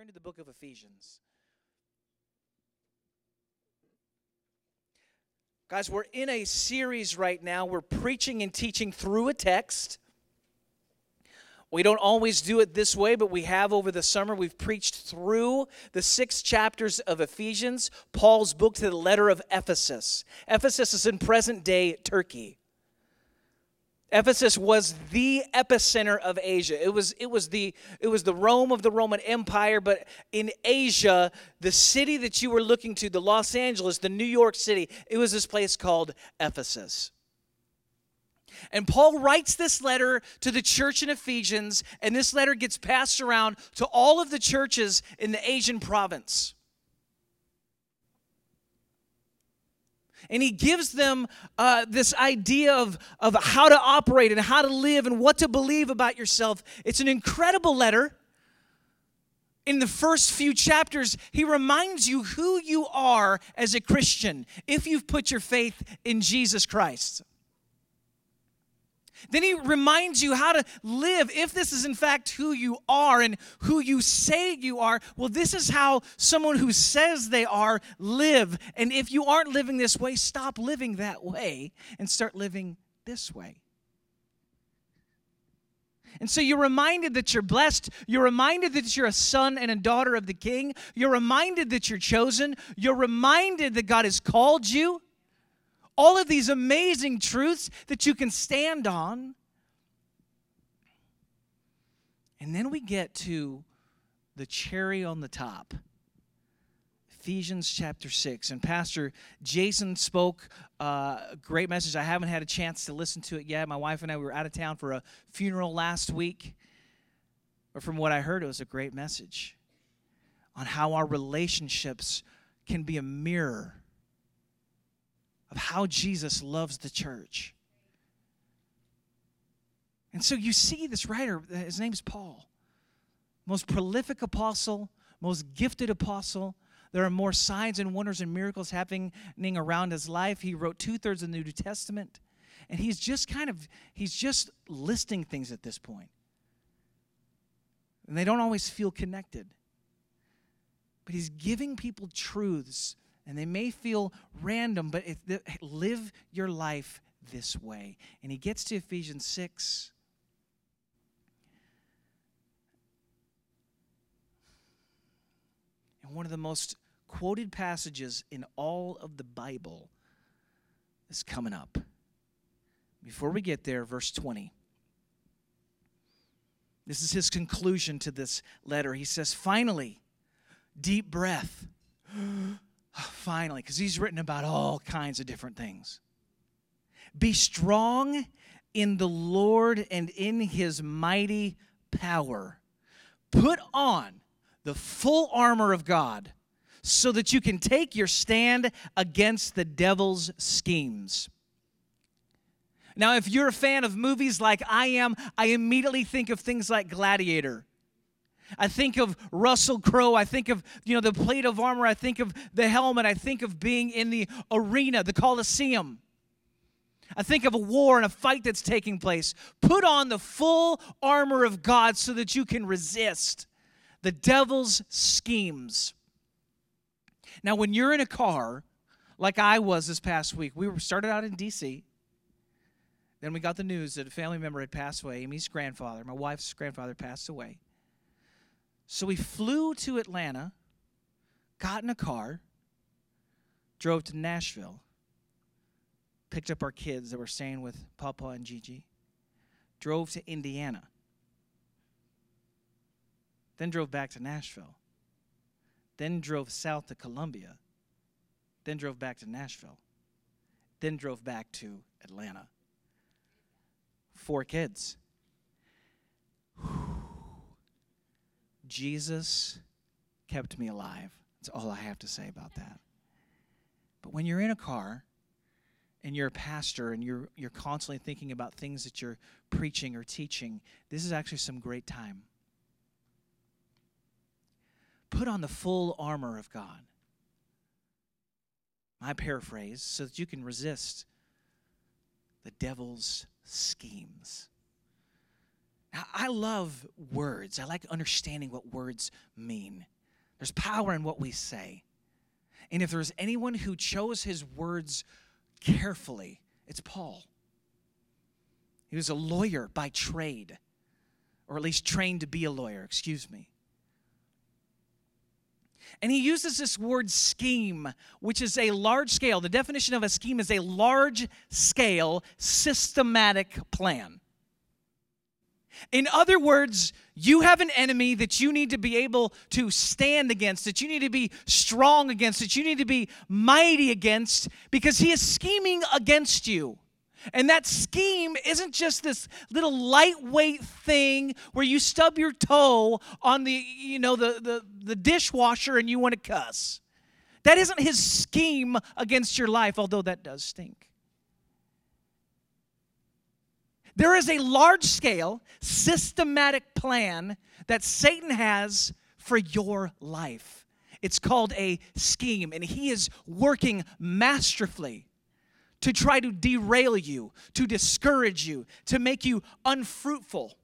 Turn to the book of Ephesians. Guys, we're in a series right now. We're preaching and teaching through a text. We don't always do it this way, but we have over the summer. We've preached through the six chapters of Ephesians, Paul's book to the letter of Ephesus. Ephesus is in present day Turkey. Ephesus was the epicenter of Asia. It was, it was the it was the Rome of the Roman Empire, but in Asia, the city that you were looking to, the Los Angeles, the New York City, it was this place called Ephesus. And Paul writes this letter to the church in Ephesians, and this letter gets passed around to all of the churches in the Asian province. And he gives them uh, this idea of, of how to operate and how to live and what to believe about yourself. It's an incredible letter. In the first few chapters, he reminds you who you are as a Christian if you've put your faith in Jesus Christ. Then he reminds you how to live if this is in fact who you are and who you say you are. Well, this is how someone who says they are live. And if you aren't living this way, stop living that way and start living this way. And so you're reminded that you're blessed. You're reminded that you're a son and a daughter of the king. You're reminded that you're chosen. You're reminded that God has called you all of these amazing truths that you can stand on. And then we get to the cherry on the top. Ephesians chapter 6. And Pastor Jason spoke uh, a great message. I haven't had a chance to listen to it yet. My wife and I we were out of town for a funeral last week. But from what I heard, it was a great message on how our relationships can be a mirror of how Jesus loves the church. And so you see this writer, his name's Paul, most prolific apostle, most gifted apostle. There are more signs and wonders and miracles happening around his life. He wrote two thirds of the New Testament. And he's just kind of, he's just listing things at this point. And they don't always feel connected. But he's giving people truths and they may feel random, but live your life this way. And he gets to Ephesians 6. And one of the most quoted passages in all of the Bible is coming up. Before we get there, verse 20. This is his conclusion to this letter. He says, Finally, deep breath. Ah, finally, because he's written about all kinds of different things. Be strong in the Lord and in his mighty power. Put on the full armor of God so that you can take your stand against the devil's schemes. Now, if you're a fan of movies like I am, I immediately think of things like Gladiator I think of Russell Crowe. I think of, you know, the plate of armor. I think of the helmet. I think of being in the arena, the Colosseum. I think of a war and a fight that's taking place. Put on the full armor of God so that you can resist the devil's schemes. Now, when you're in a car, like I was this past week, we started out in D.C. Then we got the news that a family member had passed away. Amy's grandfather, my wife's grandfather, passed away. So we flew to Atlanta, got in a car, drove to Nashville, picked up our kids that were staying with Papa and Gigi, drove to Indiana, then drove back to Nashville, then drove south to Columbia, then drove back to Nashville, then drove back to Atlanta. Four kids. Jesus kept me alive. That's all I have to say about that. But when you're in a car and you're a pastor and you're, you're constantly thinking about things that you're preaching or teaching, this is actually some great time. Put on the full armor of God. My paraphrase, so that you can resist the devil's schemes. I love words. I like understanding what words mean. There's power in what we say. And if there's anyone who chose his words carefully, it's Paul. He was a lawyer by trade, or at least trained to be a lawyer, excuse me. And he uses this word scheme, which is a large scale. The definition of a scheme is a large scale, systematic plan. In other words, you have an enemy that you need to be able to stand against, that you need to be strong against, that you need to be mighty against, because he is scheming against you. And that scheme isn't just this little lightweight thing where you stub your toe on the, you know, the, the, the dishwasher and you want to cuss. That isn't his scheme against your life, although that does stink. There is a large scale, systematic plan that Satan has for your life. It's called a scheme, and he is working masterfully to try to derail you, to discourage you, to make you unfruitful.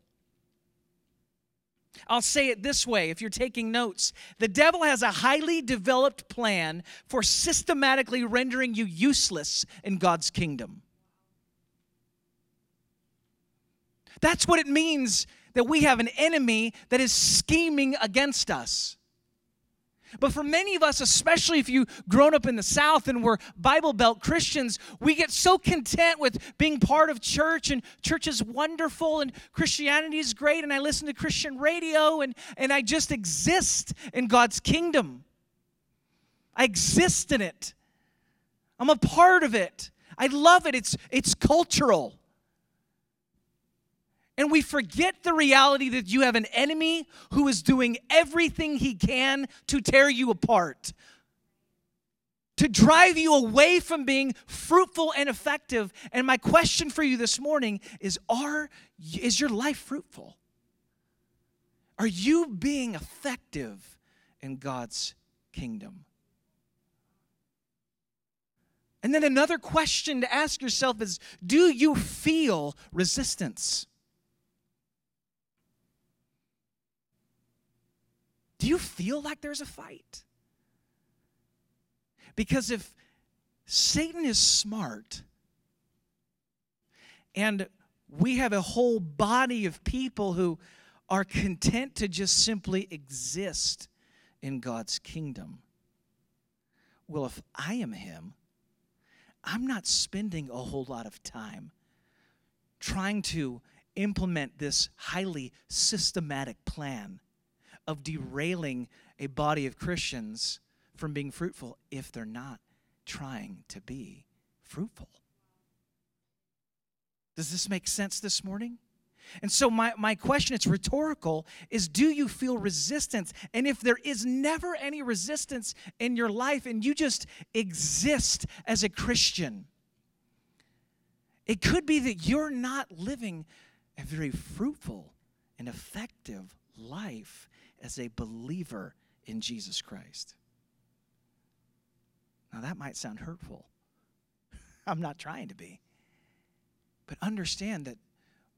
I'll say it this way if you're taking notes. The devil has a highly developed plan for systematically rendering you useless in God's kingdom. That's what it means that we have an enemy that is scheming against us. But for many of us, especially if you've grown up in the South and we're Bible Belt Christians, we get so content with being part of church, and church is wonderful, and Christianity is great, and I listen to Christian radio, and, and I just exist in God's kingdom. I exist in it. I'm a part of it. I love it. It's, it's cultural. And we forget the reality that you have an enemy who is doing everything he can to tear you apart, to drive you away from being fruitful and effective. And my question for you this morning is are is your life fruitful? Are you being effective in God's kingdom? And then another question to ask yourself is do you feel resistance? Do you feel like there's a fight? Because if Satan is smart and we have a whole body of people who are content to just simply exist in God's kingdom. Well, if I am Him, I'm not spending a whole lot of time trying to implement this highly systematic plan of derailing a body of Christians from being fruitful if they're not trying to be fruitful. Does this make sense this morning? And so, my, my question, it's rhetorical, is do you feel resistance? And if there is never any resistance in your life and you just exist as a Christian, it could be that you're not living a very fruitful and effective life as a believer in Jesus Christ. Now, that might sound hurtful. I'm not trying to be. But understand that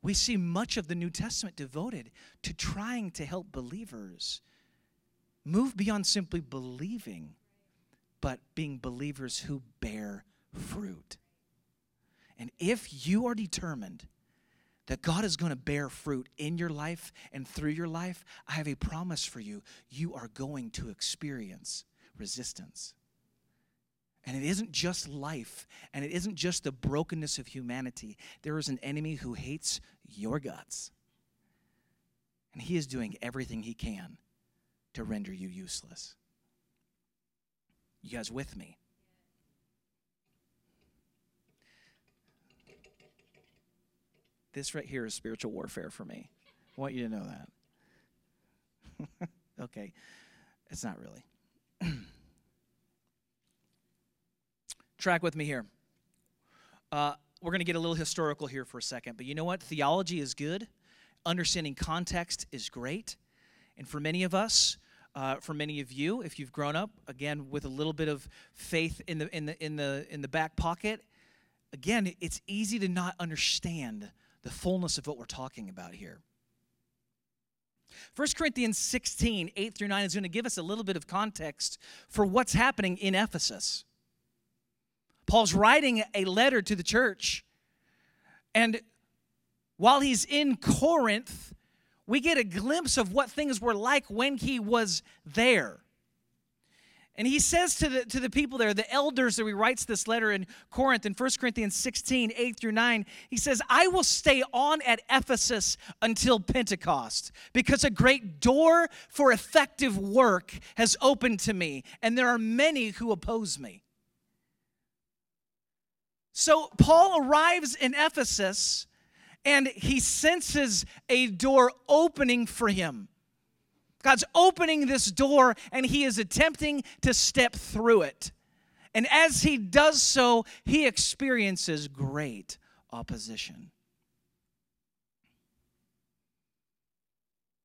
we see much of the New Testament devoted to trying to help believers move beyond simply believing, but being believers who bear fruit. And if you are determined that God is going to bear fruit in your life and through your life, I have a promise for you. You are going to experience resistance. And it isn't just life, and it isn't just the brokenness of humanity. There is an enemy who hates your guts. And he is doing everything he can to render you useless. You guys with me? This right here is spiritual warfare for me. I want you to know that. okay, it's not really. Track with me here. Uh, we're going to get a little historical here for a second, but you know what? Theology is good, understanding context is great. And for many of us, uh, for many of you, if you've grown up again with a little bit of faith in the in the in the in the back pocket, again, it's easy to not understand the fullness of what we're talking about here. 1 Corinthians 16, 8 through 9 is going to give us a little bit of context for what's happening in Ephesus. Paul's writing a letter to the church, and while he's in Corinth, we get a glimpse of what things were like when he was there. And he says to the, to the people there, the elders that he writes this letter in Corinth in 1 Corinthians 16, 8 through 9, he says, I will stay on at Ephesus until Pentecost because a great door for effective work has opened to me, and there are many who oppose me. So Paul arrives in Ephesus and he senses a door opening for him. God's opening this door and he is attempting to step through it. And as he does so, he experiences great opposition.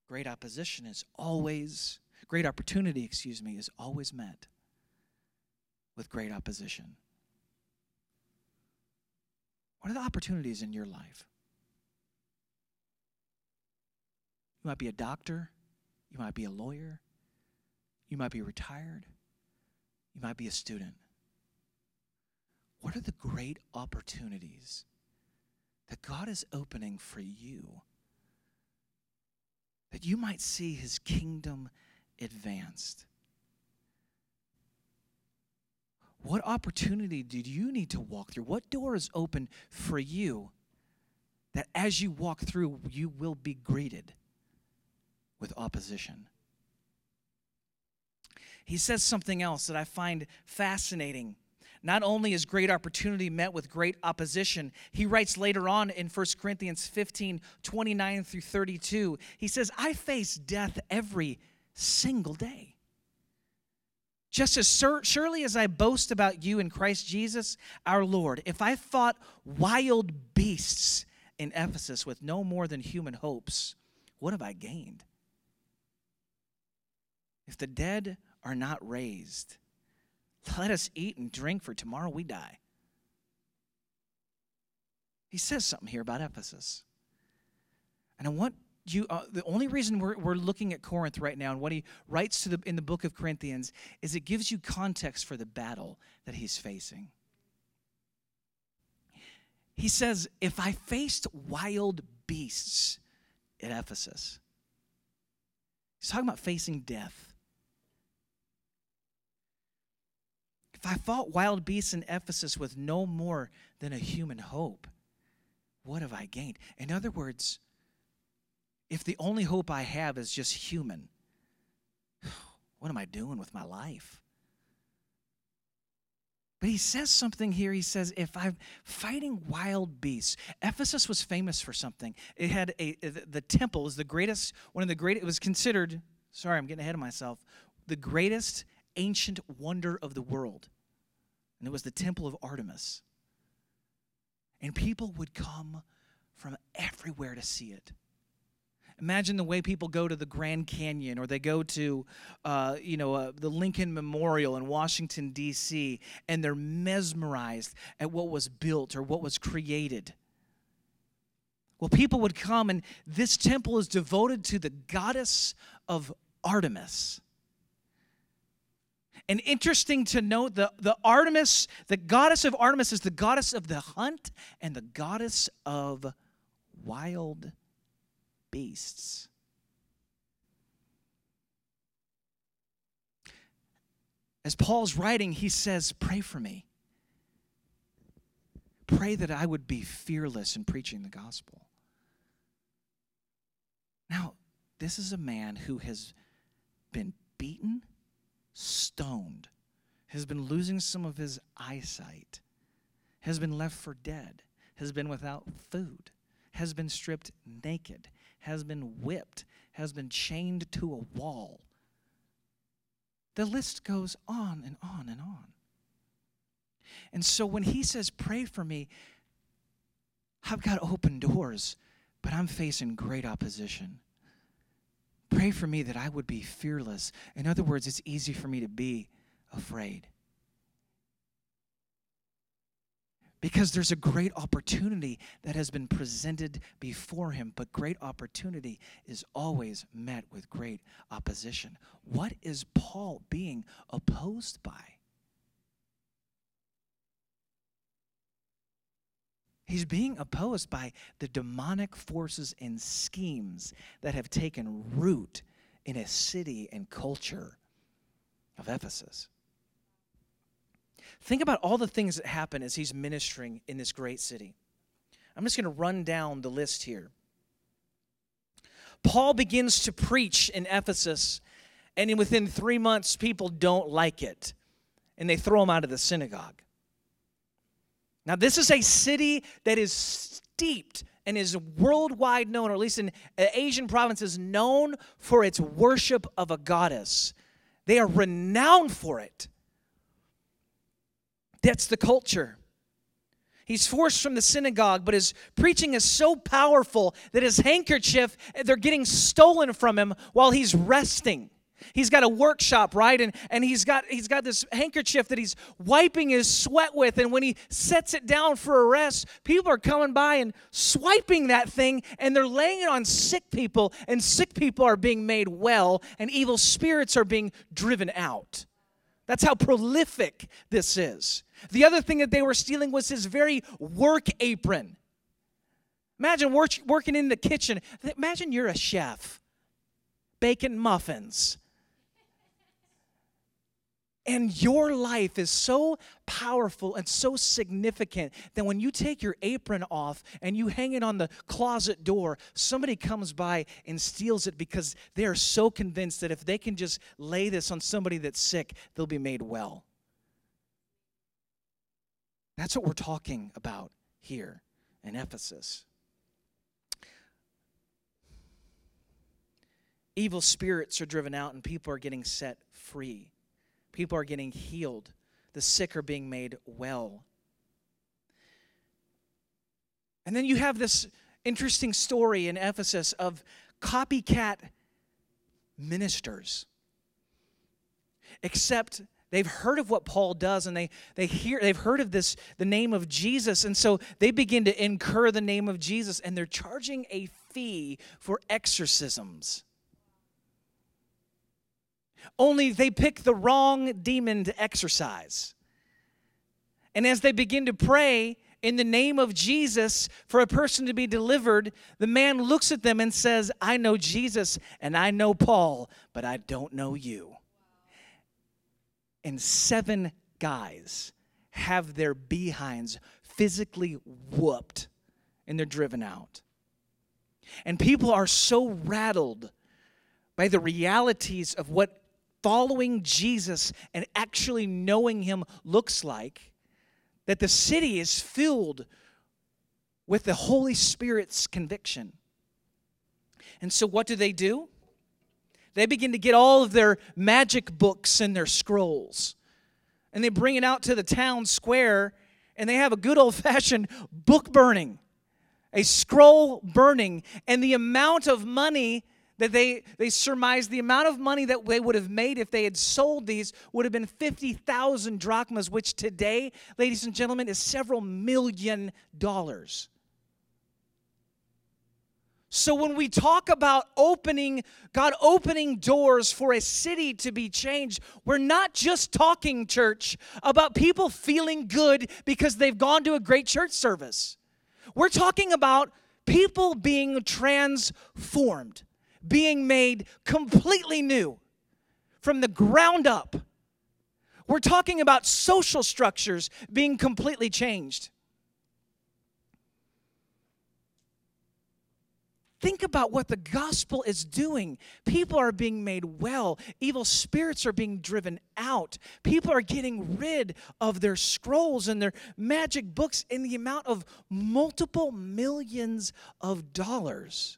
Great opposition is always, great opportunity, excuse me, is always met with great opposition. What are the opportunities in your life? You might be a doctor. You might be a lawyer. You might be retired. You might be a student. What are the great opportunities that God is opening for you that you might see his kingdom advanced? What opportunity did you need to walk through? What door is open for you that as you walk through, you will be greeted with opposition? He says something else that I find fascinating. Not only is great opportunity met with great opposition, he writes later on in 1 Corinthians 15 29 through 32, he says, I face death every single day. Just as surely as I boast about you in Christ Jesus our Lord, if I fought wild beasts in Ephesus with no more than human hopes, what have I gained? If the dead are not raised, let us eat and drink, for tomorrow we die. He says something here about Ephesus. And I want you uh, the only reason we're, we're looking at corinth right now and what he writes to the, in the book of corinthians is it gives you context for the battle that he's facing he says if i faced wild beasts at ephesus he's talking about facing death i fought wild beasts in ephesus with no more than a human hope what have i gained in other words if the only hope I have is just human, what am I doing with my life? But he says something here. He says, if I'm fighting wild beasts, Ephesus was famous for something. It had a, the temple was the greatest, one of the great, it was considered, sorry, I'm getting ahead of myself, the greatest ancient wonder of the world. And it was the temple of Artemis. And people would come from everywhere to see it. Imagine the way people go to the Grand Canyon or they go to, uh, you know, uh, the Lincoln Memorial in Washington, D.C., and they're mesmerized at what was built or what was created. Well, people would come, and this temple is devoted to the goddess of Artemis. And interesting to note, the, the Artemis, the goddess of Artemis is the goddess of the hunt and the goddess of wild beasts. As Paul's writing, he says, Pray for me. Pray that I would be fearless in preaching the gospel. Now, this is a man who has been beaten, stoned, has been losing some of his eyesight, has been left for dead, has been without food, has been stripped naked, has been whipped, has been chained to a wall. The list goes on and on and on. And so when he says, Pray for me, I've got open doors, but I'm facing great opposition. Pray for me that I would be fearless. In other words, it's easy for me to be afraid. because there's a great opportunity that has been presented before him, but great opportunity is always met with great opposition. What is Paul being opposed by? He's being opposed by the demonic forces and schemes that have taken root in a city and culture of Ephesus. Think about all the things that happen as he's ministering in this great city. I'm just going to run down the list here. Paul begins to preach in Ephesus, and within three months, people don't like it, and they throw him out of the synagogue. Now, this is a city that is steeped and is worldwide known, or at least in uh, Asian provinces, known for its worship of a goddess. They are renowned for it. That's the culture. He's forced from the synagogue, but his preaching is so powerful that his handkerchief, they're getting stolen from him while he's resting. He's got a workshop, right? And, and he's got he's got this handkerchief that he's wiping his sweat with. And when he sets it down for a rest, people are coming by and swiping that thing, and they're laying it on sick people, and sick people are being made well, and evil spirits are being driven out. That's how prolific this is. The other thing that they were stealing was his very work apron. Imagine work, working in the kitchen. Imagine you're a chef baking muffins. And your life is so powerful and so significant that when you take your apron off and you hang it on the closet door, somebody comes by and steals it because they are so convinced that if they can just lay this on somebody that's sick, they'll be made well. That's what we're talking about here in Ephesus. Evil spirits are driven out and people are getting set free. People are getting healed. The sick are being made well. And then you have this interesting story in Ephesus of copycat ministers. Except they've heard of what Paul does and they, they hear they've heard of this the name of Jesus and so they begin to incur the name of Jesus and they're charging a fee for exorcisms. Only they pick the wrong demon to exorcise. And as they begin to pray in the name of Jesus for a person to be delivered, the man looks at them and says, I know Jesus and I know Paul, but I don't know you. And seven guys have their behinds physically whooped and they're driven out. And people are so rattled by the realities of what following Jesus and actually knowing Him looks like, that the city is filled with the Holy Spirit's conviction. And so, what do they do? They begin to get all of their magic books and their scrolls, and they bring it out to the town square, and they have a good old fashioned book burning, a scroll burning, and the amount of money that they, they surmised the amount of money that they would have made if they had sold these would have been 50,000 drachmas, which today, ladies and gentlemen, is several million dollars. So when we talk about opening, God opening doors for a city to be changed, we're not just talking, church, about people feeling good because they've gone to a great church service. We're talking about people being transformed being made completely new from the ground up. We're talking about social structures being completely changed. Think about what the gospel is doing. People are being made well. Evil spirits are being driven out. People are getting rid of their scrolls and their magic books in the amount of multiple millions of dollars.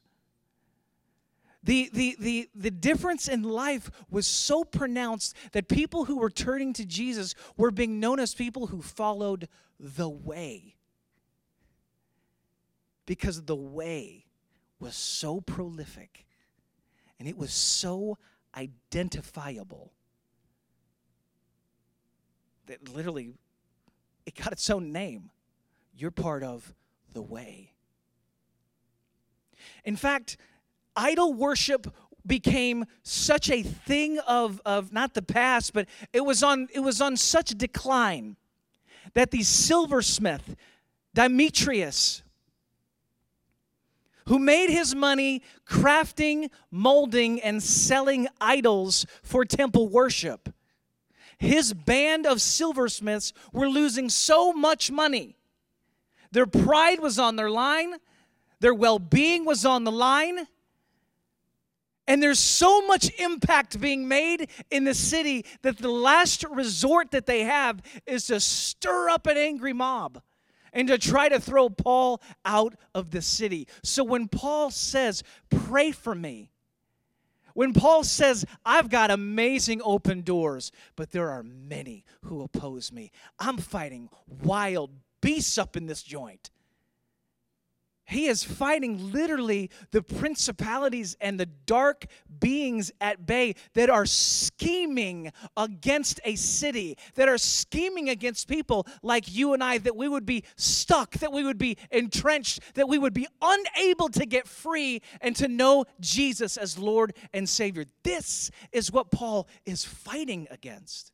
The, the, the, the difference in life was so pronounced that people who were turning to Jesus were being known as people who followed the way. Because the way was so prolific and it was so identifiable that literally it got its own name you're part of the way. In fact, idol worship became such a thing of, of not the past, but it was on it was on such decline that the silversmith, Demetrius, who made his money crafting, molding, and selling idols for temple worship. His band of silversmiths were losing so much money. Their pride was on their line, their well being was on the line. And there's so much impact being made in the city that the last resort that they have is to stir up an angry mob and to try to throw Paul out of the city. So when Paul says, Pray for me, when Paul says, I've got amazing open doors, but there are many who oppose me, I'm fighting wild beasts up in this joint. He is fighting literally the principalities and the dark beings at bay that are scheming against a city, that are scheming against people like you and I, that we would be stuck, that we would be entrenched, that we would be unable to get free and to know Jesus as Lord and Savior. This is what Paul is fighting against.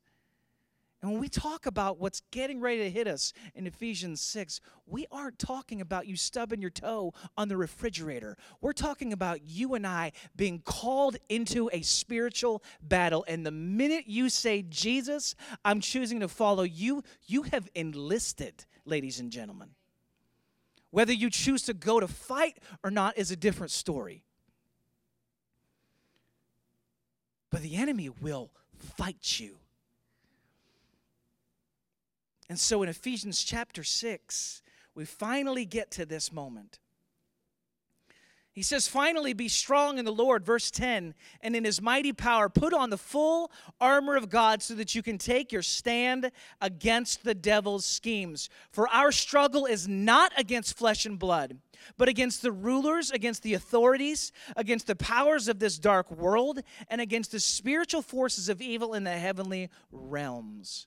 And when we talk about what's getting ready to hit us in Ephesians 6, we aren't talking about you stubbing your toe on the refrigerator. We're talking about you and I being called into a spiritual battle. And the minute you say, Jesus, I'm choosing to follow you, you have enlisted, ladies and gentlemen. Whether you choose to go to fight or not is a different story. But the enemy will fight you. And so in Ephesians chapter 6, we finally get to this moment. He says, finally, be strong in the Lord, verse 10, and in his mighty power, put on the full armor of God so that you can take your stand against the devil's schemes. For our struggle is not against flesh and blood, but against the rulers, against the authorities, against the powers of this dark world, and against the spiritual forces of evil in the heavenly realms.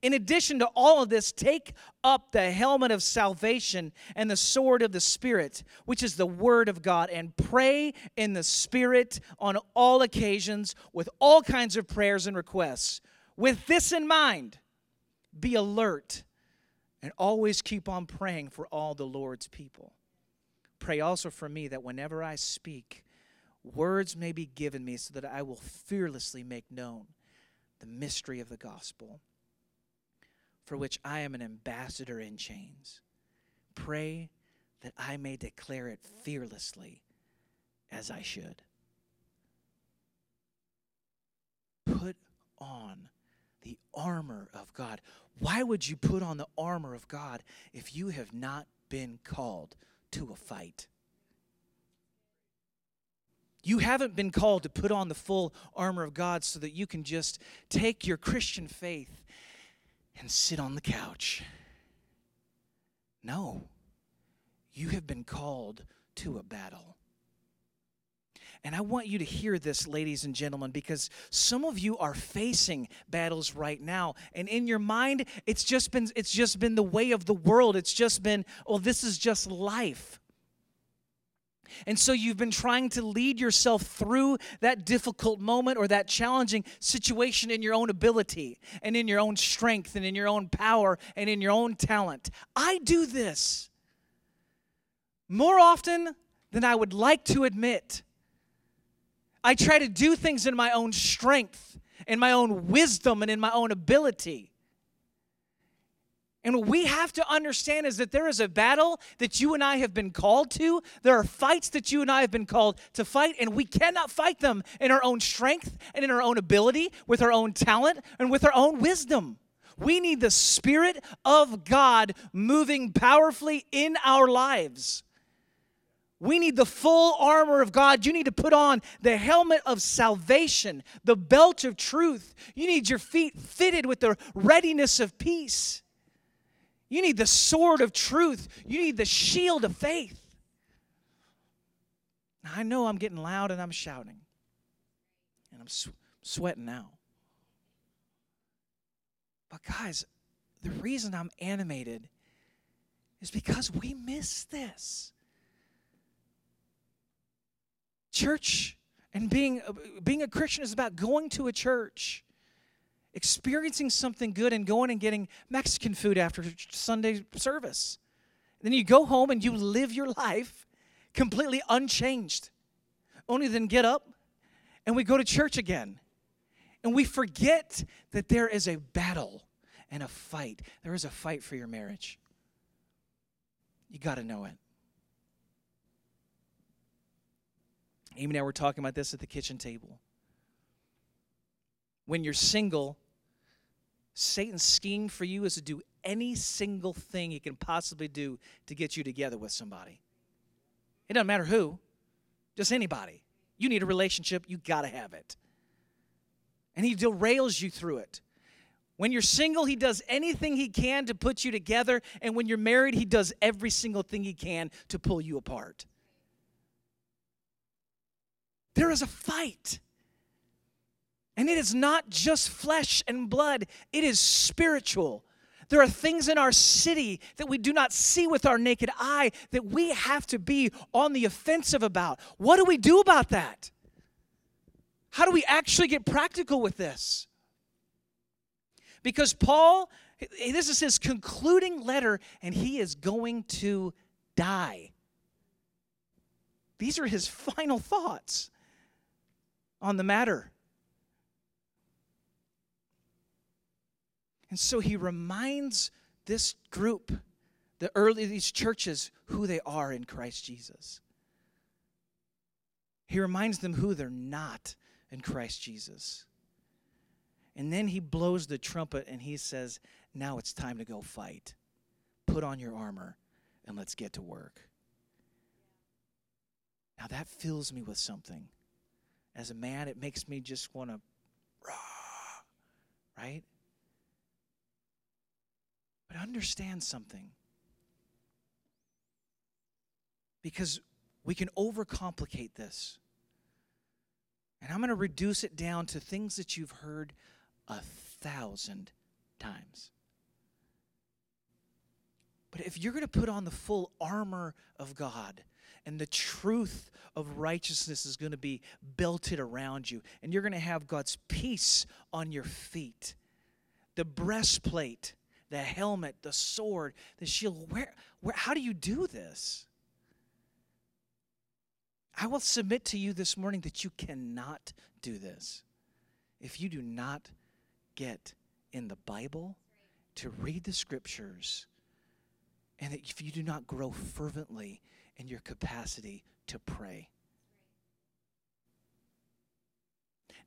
In addition to all of this, take up the helmet of salvation and the sword of the Spirit, which is the Word of God, and pray in the Spirit on all occasions with all kinds of prayers and requests. With this in mind, be alert and always keep on praying for all the Lord's people. Pray also for me that whenever I speak, words may be given me so that I will fearlessly make known the mystery of the gospel for which I am an ambassador in chains. Pray that I may declare it fearlessly as I should. Put on the armor of God. Why would you put on the armor of God if you have not been called to a fight? You haven't been called to put on the full armor of God so that you can just take your Christian faith and sit on the couch. No, you have been called to a battle. And I want you to hear this, ladies and gentlemen, because some of you are facing battles right now. And in your mind, it's just been it's just been the way of the world. It's just been, oh, this is just life. And so you've been trying to lead yourself through that difficult moment or that challenging situation in your own ability and in your own strength and in your own power and in your own talent. I do this more often than I would like to admit. I try to do things in my own strength, in my own wisdom, and in my own ability. And what we have to understand is that there is a battle that you and I have been called to. There are fights that you and I have been called to fight, and we cannot fight them in our own strength and in our own ability, with our own talent, and with our own wisdom. We need the Spirit of God moving powerfully in our lives. We need the full armor of God. You need to put on the helmet of salvation, the belt of truth. You need your feet fitted with the readiness of peace. You need the sword of truth. You need the shield of faith. Now, I know I'm getting loud and I'm shouting, and I'm sw- sweating now. But, guys, the reason I'm animated is because we miss this. Church and being, uh, being a Christian is about going to a church, experiencing something good, and going and getting Mexican food after Sunday service. then you go home and you live your life completely unchanged. Only then get up and we go to church again. And we forget that there is a battle and a fight. There is a fight for your marriage. You got to know it. Amy and I were talking about this at the kitchen table. When you're single, Satan's scheme for you is to do any single thing he can possibly do to get you together with somebody. It doesn't matter who, just anybody. You need a relationship, you got to have it. And he derails you through it. When you're single, he does anything he can to put you together. And when you're married, he does every single thing he can to pull you apart. There is a fight. And it is not just flesh and blood, it is spiritual. There are things in our city that we do not see with our naked eye that we have to be on the offensive about. What do we do about that? How do we actually get practical with this? Because Paul, this is his concluding letter, and he is going to die. These are his final thoughts on the matter. And so he reminds this group, the early these churches, who they are in Christ Jesus. He reminds them who they're not in Christ Jesus. And then he blows the trumpet and he says, Now it's time to go fight. Put on your armor and let's get to work. Now that fills me with something. As a man, it makes me just want to, right? But understand something. Because we can overcomplicate this. And I'm going to reduce it down to things that you've heard a thousand times. But if you're going to put on the full armor of God, and the truth of righteousness is going to be belted around you, and you're going to have God's peace on your feet, the breastplate the helmet, the sword, the shield. Where, where, how do you do this? I will submit to you this morning that you cannot do this if you do not get in the Bible to read the scriptures and if you do not grow fervently in your capacity to pray.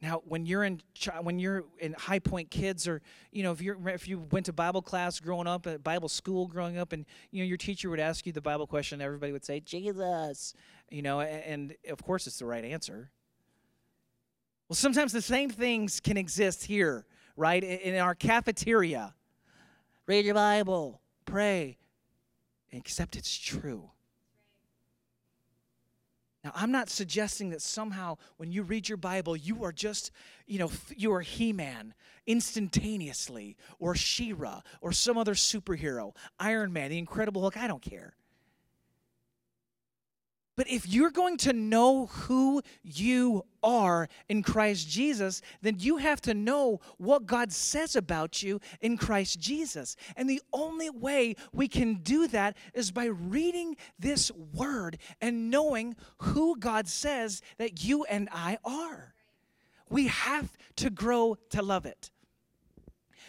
Now, when you're in when you're in High Point Kids, or you know, if you if you went to Bible class growing up at Bible school growing up, and you know your teacher would ask you the Bible question, everybody would say Jesus, you know, and, and of course it's the right answer. Well, sometimes the same things can exist here, right? In our cafeteria. Read your Bible, pray, except it's true. Now, I'm not suggesting that somehow when you read your Bible, you are just, you know, you are He Man instantaneously, or She-Ra, or some other superhero, Iron Man, the Incredible Hulk. I don't care. But if you're going to know who you are in Christ Jesus, then you have to know what God says about you in Christ Jesus. And the only way we can do that is by reading this word and knowing who God says that you and I are. We have to grow to love it.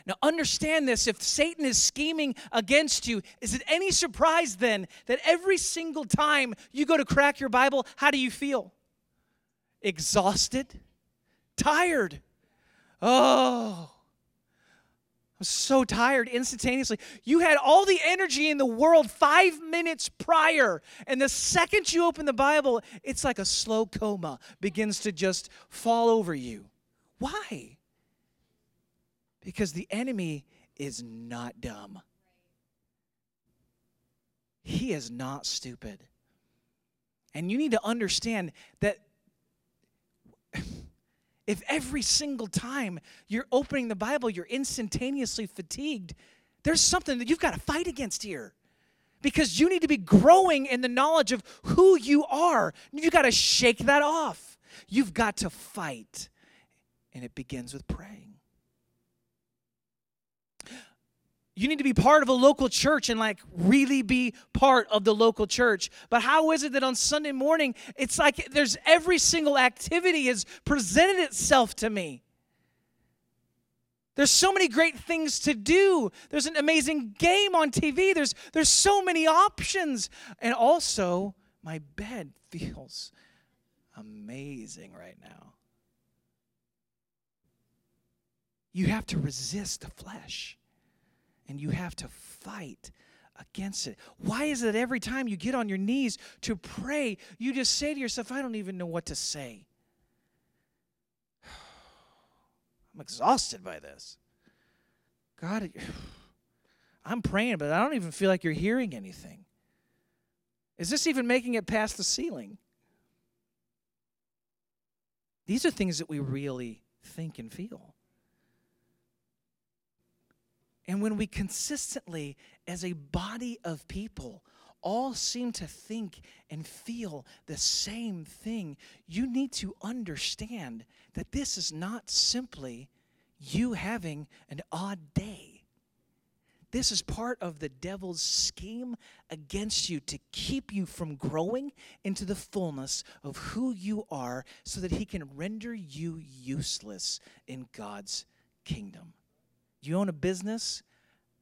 Now, understand this if Satan is scheming against you, is it any surprise then that every single time you go to crack your Bible, how do you feel? Exhausted? Tired? Oh. I'm so tired instantaneously. You had all the energy in the world five minutes prior, and the second you open the Bible, it's like a slow coma begins to just fall over you. Why? Because the enemy is not dumb, he is not stupid. And you need to understand that if every single time you're opening the Bible, you're instantaneously fatigued, there's something that you've got to fight against here. Because you need to be growing in the knowledge of who you are. You've got to shake that off. You've got to fight. And it begins with praying. You need to be part of a local church and like really be part of the local church. But how is it that on Sunday morning it's like there's every single activity has presented itself to me? There's so many great things to do. There's an amazing game on TV. There's there's so many options. And also, my bed feels amazing right now. You have to resist the flesh and you have to fight against it. Why is it every time you get on your knees to pray, you just say to yourself, I don't even know what to say? I'm exhausted by this. God, I'm praying, but I don't even feel like you're hearing anything. Is this even making it past the ceiling? These are things that we really think and feel. And when we consistently, as a body of people, all seem to think and feel the same thing, you need to understand that this is not simply you having an odd day. This is part of the devil's scheme against you to keep you from growing into the fullness of who you are so that he can render you useless in God's kingdom. You own a business?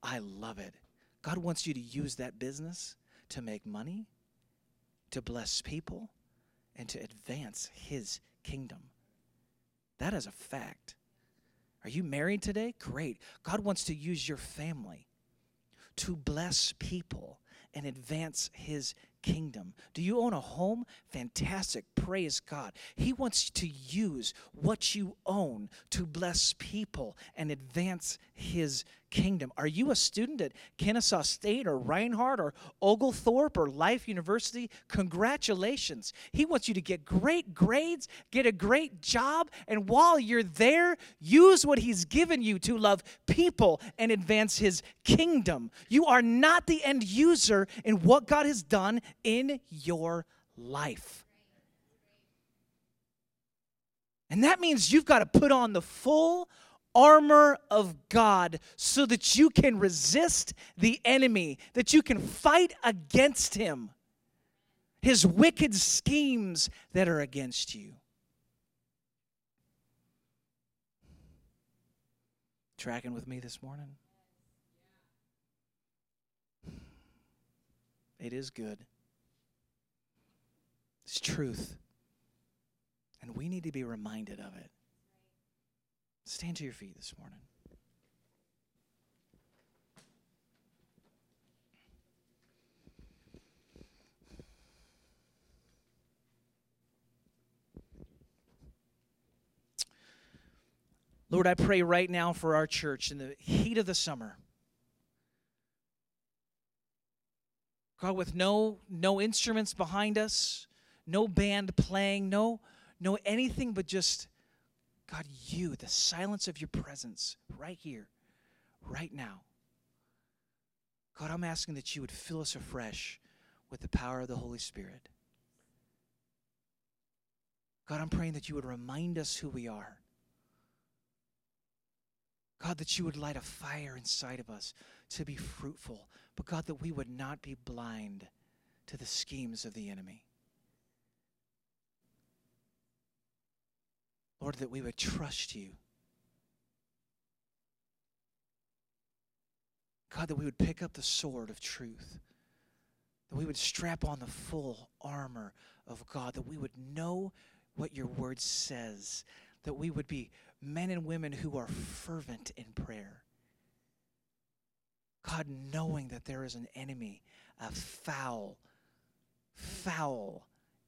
I love it. God wants you to use that business to make money, to bless people, and to advance His kingdom. That is a fact. Are you married today? Great. God wants to use your family to bless people and advance His kingdom. Do you own a home? Fantastic. Praise God. He wants to use what you own to bless people and advance His kingdom. Are you a student at Kennesaw State or Reinhardt or Oglethorpe or Life University? Congratulations. He wants you to get great grades, get a great job, and while you're there, use what He's given you to love people and advance His kingdom. You are not the end user in what God has done in your life. And that means you've got to put on the full armor of God so that you can resist the enemy, that you can fight against him, his wicked schemes that are against you. Tracking with me this morning? It is good. It's truth. And we need to be reminded of it. Stand to your feet this morning. Lord, I pray right now for our church in the heat of the summer. God, with no no instruments behind us, no band playing, no no anything but just God, you, the silence of your presence right here, right now. God, I'm asking that you would fill us afresh with the power of the Holy Spirit. God, I'm praying that you would remind us who we are. God, that you would light a fire inside of us to be fruitful. But God, that we would not be blind to the schemes of the enemy. Lord, that we would trust you. God, that we would pick up the sword of truth, that we would strap on the full armor of God, that we would know what your word says, that we would be men and women who are fervent in prayer. God, knowing that there is an enemy, a foul, foul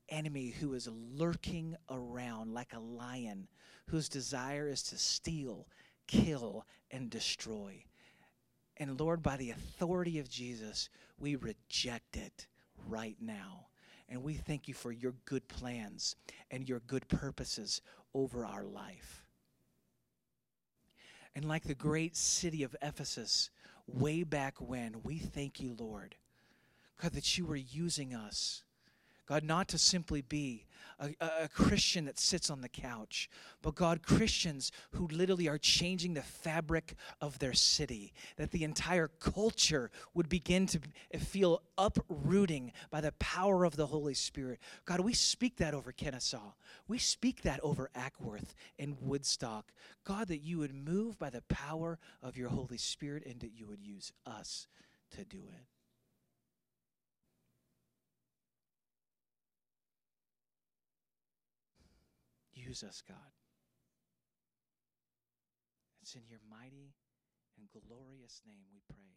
enemy who is lurking around like a lion, whose desire is to steal, kill, and destroy. And Lord, by the authority of Jesus, we reject it right now. And we thank you for your good plans and your good purposes over our life. And like the great city of Ephesus, way back when, we thank you, Lord, God, that you were using us God, not to simply be a, a, Christian that sits on the couch, but God, Christians who literally are changing the fabric of their city, that the entire culture would begin to feel uprooting by the power of the Holy Spirit. God, we speak that over Kennesaw. We speak that over Acworth and Woodstock. God, that you would move by the power of your Holy Spirit and that you would use us to do it. Use us, God. It's in your mighty and glorious name we pray.